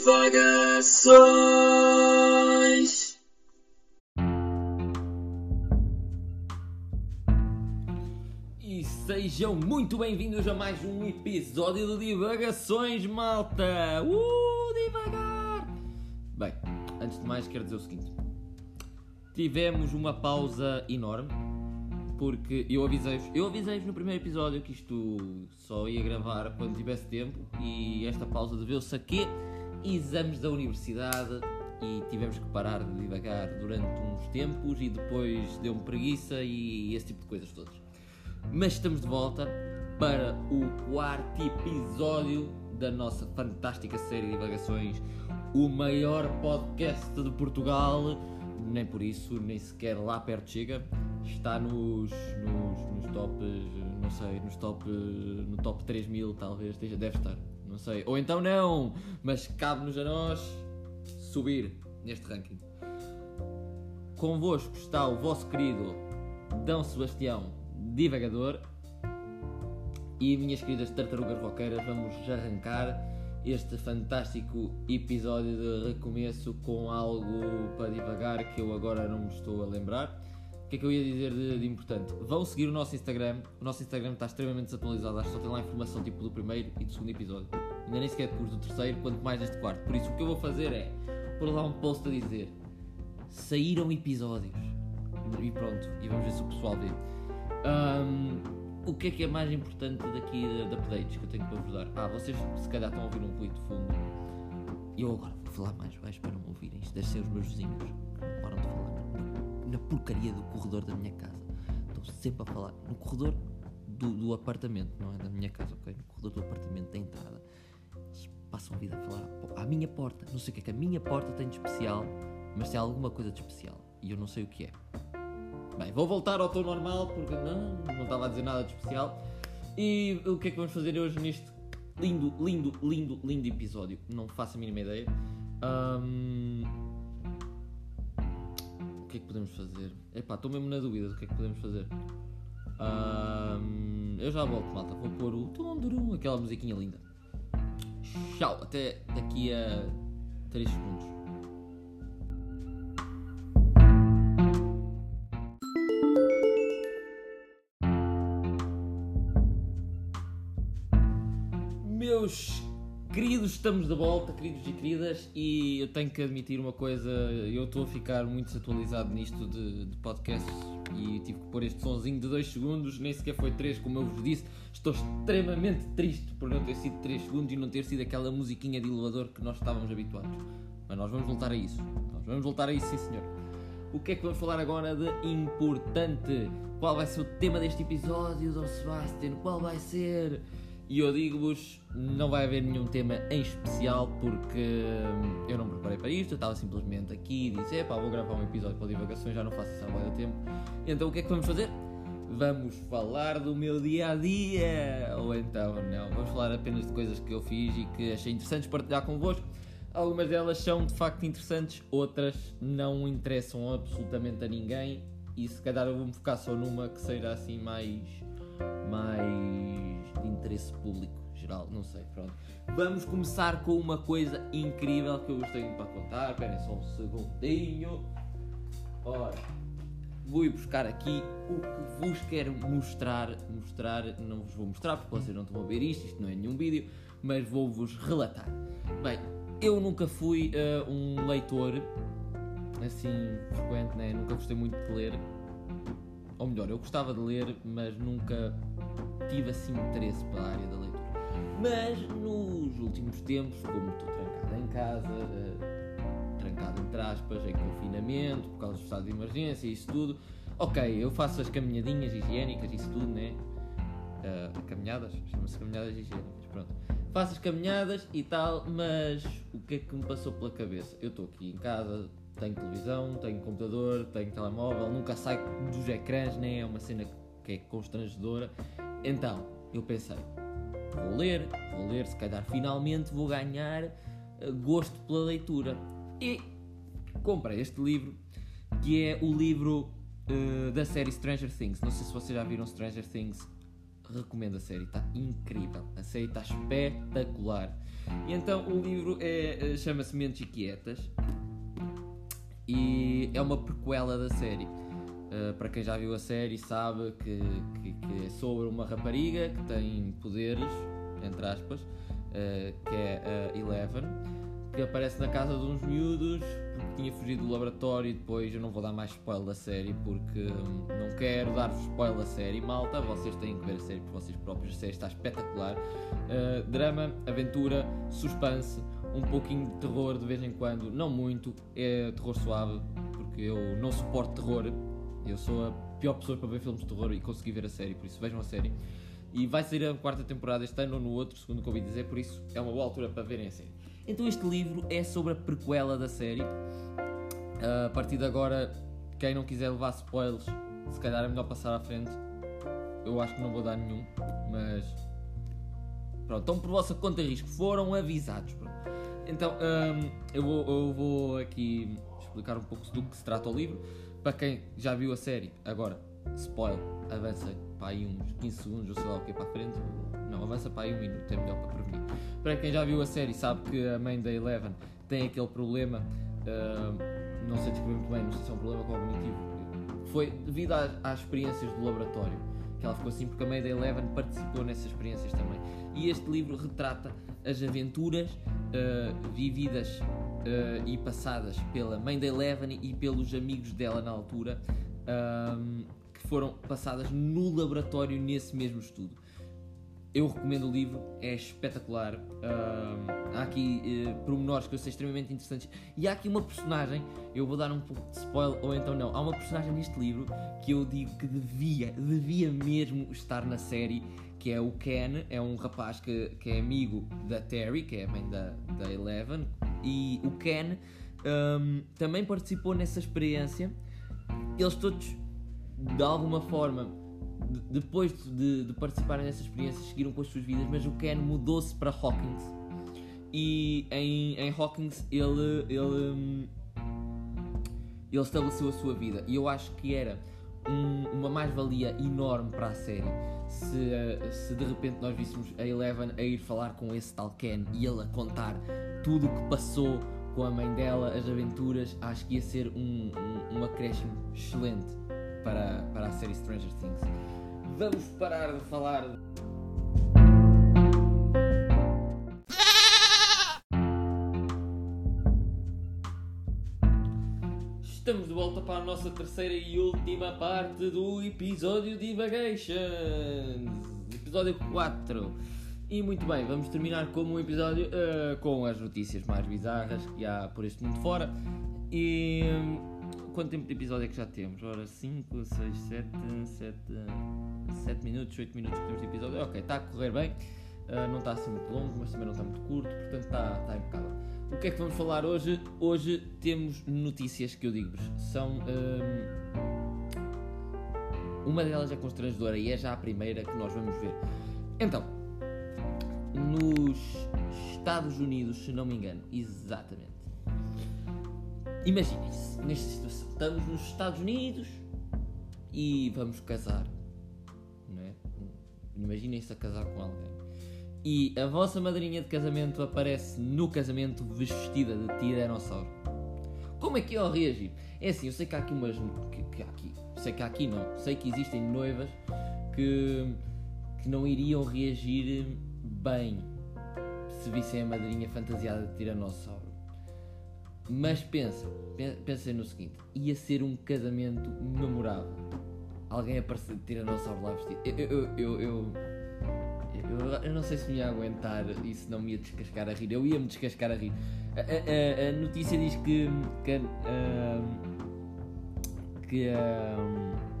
Divagações. E sejam muito bem-vindos a mais um episódio do Divagações, malta! Uh, divagar! Bem, antes de mais quero dizer o seguinte. Tivemos uma pausa enorme, porque eu avisei-vos, eu avisei-vos no primeiro episódio que isto só ia gravar quando tivesse tempo e esta pausa deveu-se a quê? Exames da universidade e tivemos que parar de divagar durante uns tempos e depois deu-me preguiça e esse tipo de coisas todas. Mas estamos de volta para o quarto episódio da nossa fantástica série de divagações, o maior podcast de Portugal. Nem por isso, nem sequer lá perto chega. Está nos, nos, nos tops, não sei, nos top, no top 3000 talvez, deve estar, sei. Ou então não, mas cabe-nos a nós subir neste ranking. Convosco está o vosso querido Dão Sebastião Divagador e minhas queridas tartarugas roqueiras, vamos arrancar este fantástico episódio de recomeço com algo para divagar que eu agora não me estou a lembrar. Que é que eu ia dizer de, de importante? Vão seguir o nosso Instagram. O nosso Instagram está extremamente desatualizado. Acho que só tem lá informação tipo do primeiro e do segundo episódio. Ainda nem sequer curso do terceiro, quanto mais deste quarto. Por isso o que eu vou fazer é pôr lá um post a dizer saíram episódios. E pronto, e vamos ver se o pessoal vê. Ahm, o que é que é mais importante daqui de updates que eu tenho para vos dar? Ah, vocês se calhar estão a ouvir um ruído de fundo. E eu agora vou falar mais baixo para não ouvirem. Isto deve ser os meus vizinhos não param de falar na, porcaria do corredor da minha casa. Estão sempre a falar. No corredor do, do apartamento, não é da minha casa, ok? No corredor do apartamento da entrada. Eles passam a vida a falar à minha porta. Não sei o que é que a minha porta tem de especial, mas tem alguma coisa de especial. E eu não sei o que é. Bem, vou voltar ao tom normal porque não, não estava a dizer nada de especial. E o que é que vamos fazer hoje neste lindo, lindo, lindo, lindo episódio? Não faço a mínima ideia. O que é que podemos fazer? Epá, estou mesmo na dúvida do que é que podemos fazer. Ahm, Eu já volto, malta. Vou pôr o tum-durum, aquela musiquinha linda. Tchau, até daqui a 3 segundos. Meus queridos, estamos de volta, queridos e queridas, e eu tenho que admitir uma coisa, eu estou a ficar muito desatualizado nisto de, de podcasts e tive que pôr este sonzinho de 2 segundos, nem sequer foi 3, como eu vos disse. Estou extremamente triste por não ter sido 3 segundos e não ter sido aquela musiquinha de elevador que nós estávamos habituados. Mas nós vamos voltar a isso. Nós vamos voltar a isso, sim senhor. O que é que vamos falar agora de importante? Qual vai ser o tema deste episódio, Dom Sebastian? Qual vai ser? E eu digo-vos, não vai haver nenhum tema em especial porque hum, eu não me preparei para isto, eu estava simplesmente aqui e disse, epá, vou gravar um episódio para divagações, já não faço isso há tempo. Então o que é que vamos fazer? Vamos falar do meu dia a dia! Ou então não, vamos falar apenas de coisas que eu fiz e que achei interessantes partilhar convosco. Algumas delas são de facto interessantes, outras não interessam absolutamente a ninguém e se calhar eu vou-me focar só numa que seja assim mais, mais interesse público geral, não sei, pronto. Vamos começar com uma coisa incrível que eu vos tenho para contar, esperem só um segundinho. Ora, vou ir buscar aqui o que vos quero mostrar, mostrar, não vos vou mostrar porque vocês não estão a ver isto, isto não é nenhum vídeo, mas vou-vos relatar. Bem, eu nunca fui eh, um leitor assim frequente, né? nunca gostei muito de ler. Ou melhor, eu gostava de ler, mas nunca tive assim interesse pela área da leitura. Mas nos últimos tempos, como estou trancado em casa, eh, trancado entre aspas, em confinamento, por causa do estado de emergência e isso tudo, ok, eu faço as caminhadinhas higiênicas, isso tudo, né? Eh, caminhadas, chama-se caminhadas higiênicas, pronto. Faço as caminhadas e tal, mas o que é que me passou pela cabeça? Eu estou aqui em casa, tenho televisão, tenho computador, tenho telemóvel, nunca saio dos ecrãs, nem é uma cena que é constrangedora. Então, eu pensei, vou ler, vou ler, se calhar finalmente vou ganhar eh, gosto pela leitura. E comprei este livro, que é o livro eh, da série Stranger Things. Não sei se vocês já viram Stranger Things. recomendo a série, está incrível. A série está espetacular. E então o livro é, chama-se Mentes Inquietas e é uma prequela da série. Uh, para quem já viu a série sabe que, que, que, é sobre uma rapariga que tem poderes, entre aspas, uh, que é a Eleven, que aparece na casa de uns miúdos porque tinha fugido do laboratório e depois eu não vou dar mais spoiler da série porque hum, não quero dar-vos spoiler da série, malta, vocês têm que ver a série por vocês próprios, a série está espetacular. Uh, drama, aventura, suspense, um pouquinho de terror de vez em quando, não muito, é terror suave, porque eu não suporto terror, eu sou a pior pessoa para ver filmes de terror e consegui ver a série, por isso vejam a série. E vai sair a quarta temporada este ano ou no outro, segundo o que ouvi dizer, por isso é uma boa altura para verem a série. Então este livro é sobre a prequela da série. Uh, a partir de agora, quem não quiser levar spoilers, se calhar é melhor passar à frente. Eu acho que não vou dar nenhum, mas pronto, estão por vossa conta e risco, foram avisados. Pronto. Então um, eu, vou, eu vou aqui explicar um pouco do que se trata o livro. Para quem já viu a série, agora, spoiler, avança para aí uns 15 segundos ou sei lá o que para a frente. Não, avança para aí um minuto, é melhor para prevenir. Para quem já viu a série, sabe que a mãe da Eleven tem aquele problema, uh, não sei descrever muito bem, não sei se é um problema cognitivo. Foi devido às, às experiências do laboratório que ela ficou assim, porque a mãe da Eleven participou nessas experiências também. E este livro retrata as aventuras uh, vividas uh, e passadas pela mãe da Eleven e pelos amigos dela na altura, uh, que foram passadas no laboratório nesse mesmo estudo. Eu recomendo o livro, é espetacular. Uh, há aqui uh, pormenores que eu sei extremamente interessantes. E há aqui uma personagem, eu vou dar um pouco de spoiler, ou então não. Há uma personagem neste livro que eu digo que devia, devia mesmo estar na série, que é o Ken. É um rapaz que, que é amigo da Terry, que é a mãe da, da Eleven. E o Ken um, também participou nessa experiência. Eles todos, de alguma forma, depois de, de participarem dessas experiências, seguiram com as suas vidas, mas o Ken mudou-se para Hawkins. E em, em Hawkins ele, ele, hum, ele estabeleceu a sua vida. E eu acho que era um, uma mais-valia enorme para a série se, se de repente nós víssemos a Eleven a ir falar com esse tal Ken e ele a contar tudo o que passou com a mãe dela, as aventuras. Acho que ia ser um, um, um acréscimo excelente para, para a série Stranger Things vamos parar de falar. Volta para a nossa terceira e última parte do episódio Divagations, episódio 4. E muito bem, vamos terminar como um episódio uh, com as notícias mais bizarras que há por este mundo fora. E quanto tempo de episódio é que já temos? Ora, 5, 6, 7, 7, 7 minutos, 8 minutos que temos de episódio. Ok, está a correr bem. Uh, não está assim muito longo, mas também não está muito curto, portanto está, está impecável. O que é que vamos falar hoje? Hoje temos notícias que eu digo-vos. São. Um, uma delas é constrangedora e é já a primeira que nós vamos ver. Então, nos Estados Unidos, se não me engano, exatamente Imaginem-se nesta situação. Estamos nos Estados Unidos e vamos casar. Não é? Imaginem-se a casar com alguém. E a vossa madrinha de casamento aparece no casamento vestida de tiranossauro. Como é que eu reagir? É assim, eu sei que há aqui umas. Que, que há aqui, sei que há aqui não. Sei que existem noivas que, que não iriam reagir bem se vissem a madrinha fantasiada de tiranossauro. Mas pensa, pensa no seguinte: ia ser um casamento memorável. Alguém aparecer de tiranossauro lá vestido. Eu, eu, eu, eu, eu, eu não sei se me ia aguentar e se não me ia descascar a rir. Eu ia me descascar a rir. A, a, a notícia diz que. que, uh, que uh,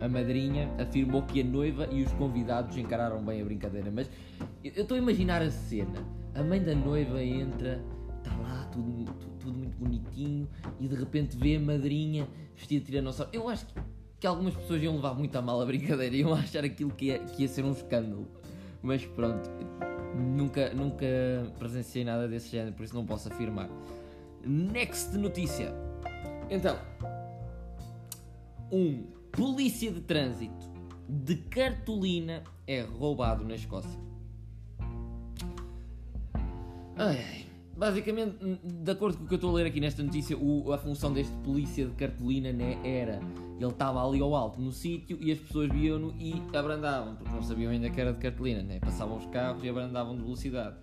a madrinha afirmou que a noiva e os convidados encararam bem a brincadeira. Mas eu estou a imaginar a cena: a mãe da noiva entra está lá tudo, tudo, tudo, muito bonitinho e de repente vê a madrinha vestida de tiranossauro. Eu acho que, que algumas pessoas iam levar muito a mal a brincadeira iam achar aquilo que ia, que ia ser um escândalo. Mas pronto, nunca, nunca presenciei nada desse género, por isso não posso afirmar. Next notícia. Então, um polícia de trânsito de cartolina é roubado na Escócia. Ai. Basicamente, de acordo com o que eu estou a ler aqui nesta notícia, o, a função deste polícia de cartolina né, era ele estava ali ao alto no sítio e as pessoas viam-no e abrandavam, porque não sabiam ainda que era de cartolina, né? passavam os carros e abrandavam de velocidade.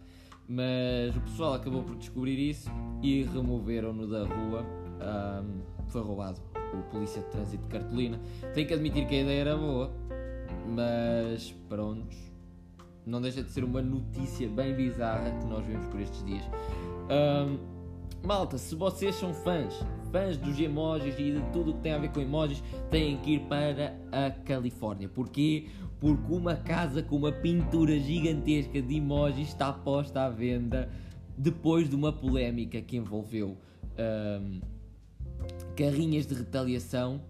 Mas o pessoal acabou por descobrir isso e removeram-no da rua. Um, foi roubado o polícia de trânsito de cartolina. Tenho que admitir que a ideia era boa, mas prontos, não deixa de ser uma notícia bem bizarra que nós vemos por estes dias. Um, malta, se vocês são fãs, fãs dos emojis e de tudo que tem a ver com emojis, têm que ir para a Califórnia. Porquê? Porque uma casa com uma pintura gigantesca de emojis está posta à venda depois de uma polémica que envolveu um, carrinhas de retaliação,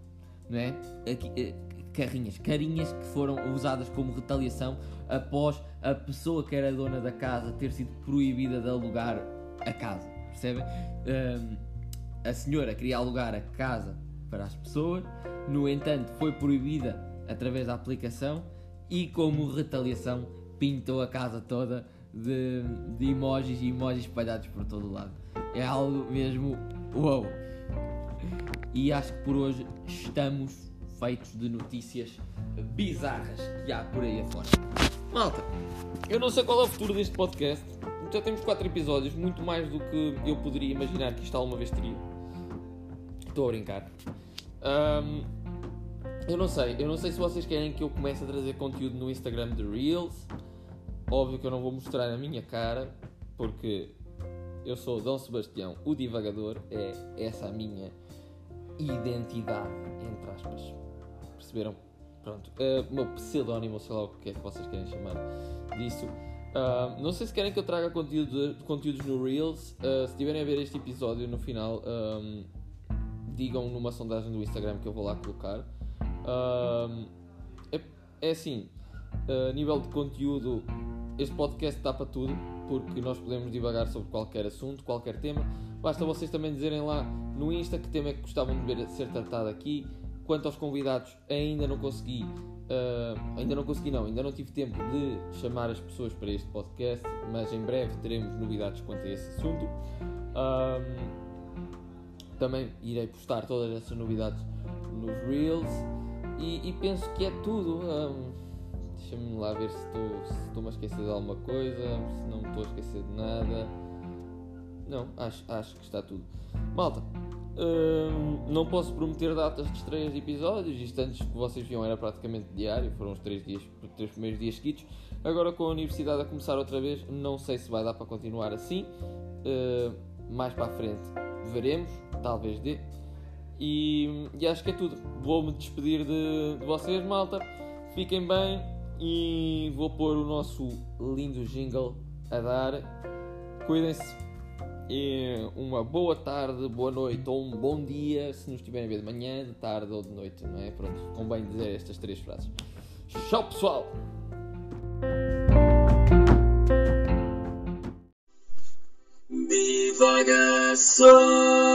não é? Aqui, eh, carrinhas, carinhas que foram usadas como retaliação após a pessoa que era dona da casa ter sido proibida de alugar a casa, percebem? Um, a senhora queria alugar a casa para as pessoas, no entanto, foi proibida através da aplicação e, como retaliação, pintou a casa toda de, de emojis e emojis espalhados por todo o lado. É algo mesmo uau! E acho que por hoje estamos feitos de notícias bizarras que há por aí afora. Malta, eu não sei qual é o futuro deste podcast. Já temos 4 episódios, muito mais do que eu poderia imaginar que isto alguma vez teria. Estou a brincar. Um, eu não sei, eu não sei se vocês querem que eu comece a trazer conteúdo no Instagram de Reels. Óbvio que eu não vou mostrar a minha cara, porque eu sou Dom Sebastião, o divagador, é essa a minha identidade, entre aspas. Perceberam? Pronto. Uh, o meu pseudónimo, sei lá o que é que vocês querem chamar disso. Uh, não sei se querem que eu traga conteúdo, conteúdos no Reels. Uh, se tiverem a ver este episódio no final, um, digam numa sondagem do Instagram que eu vou lá colocar. É, é, assim, a nível de conteúdo, este podcast dá para tudo, porque nós podemos divagar sobre qualquer assunto, qualquer tema. Basta vocês também dizerem lá no Insta que tema é que gostavam de ver ser tratado aqui. Quanto aos convidados, ainda não consegui, uh, ainda não consegui não, ainda não tive tempo de chamar as pessoas para este podcast, mas em breve teremos novidades quanto a esse assunto. Um, também irei postar todas essas novidades nos Reels e, e penso que é tudo. Um, Deixa-me lá ver se estou-me a esquecer de alguma coisa, se não estou a esquecer de nada. Não, acho, acho que está tudo. Malta, hum, não posso prometer datas de estreias de episódios. Isto antes que vocês viam era praticamente diário, foram os três, dias, três primeiros dias seguidos. Agora com a universidade a começar outra vez, não sei se vai dar para continuar assim. Uh, mais para a frente veremos, talvez dê. E, e acho que é tudo. Vou-me despedir de, de vocês, malta. Fiquem bem e vou pôr o nosso lindo jingle a dar. Cuidem-se e uma boa tarde, boa noite ou um bom dia se nos estiverem a ver de manhã, de tarde ou de noite, não é? Pronto, convém dizer estas três frases. Tchau pessoal! благословен.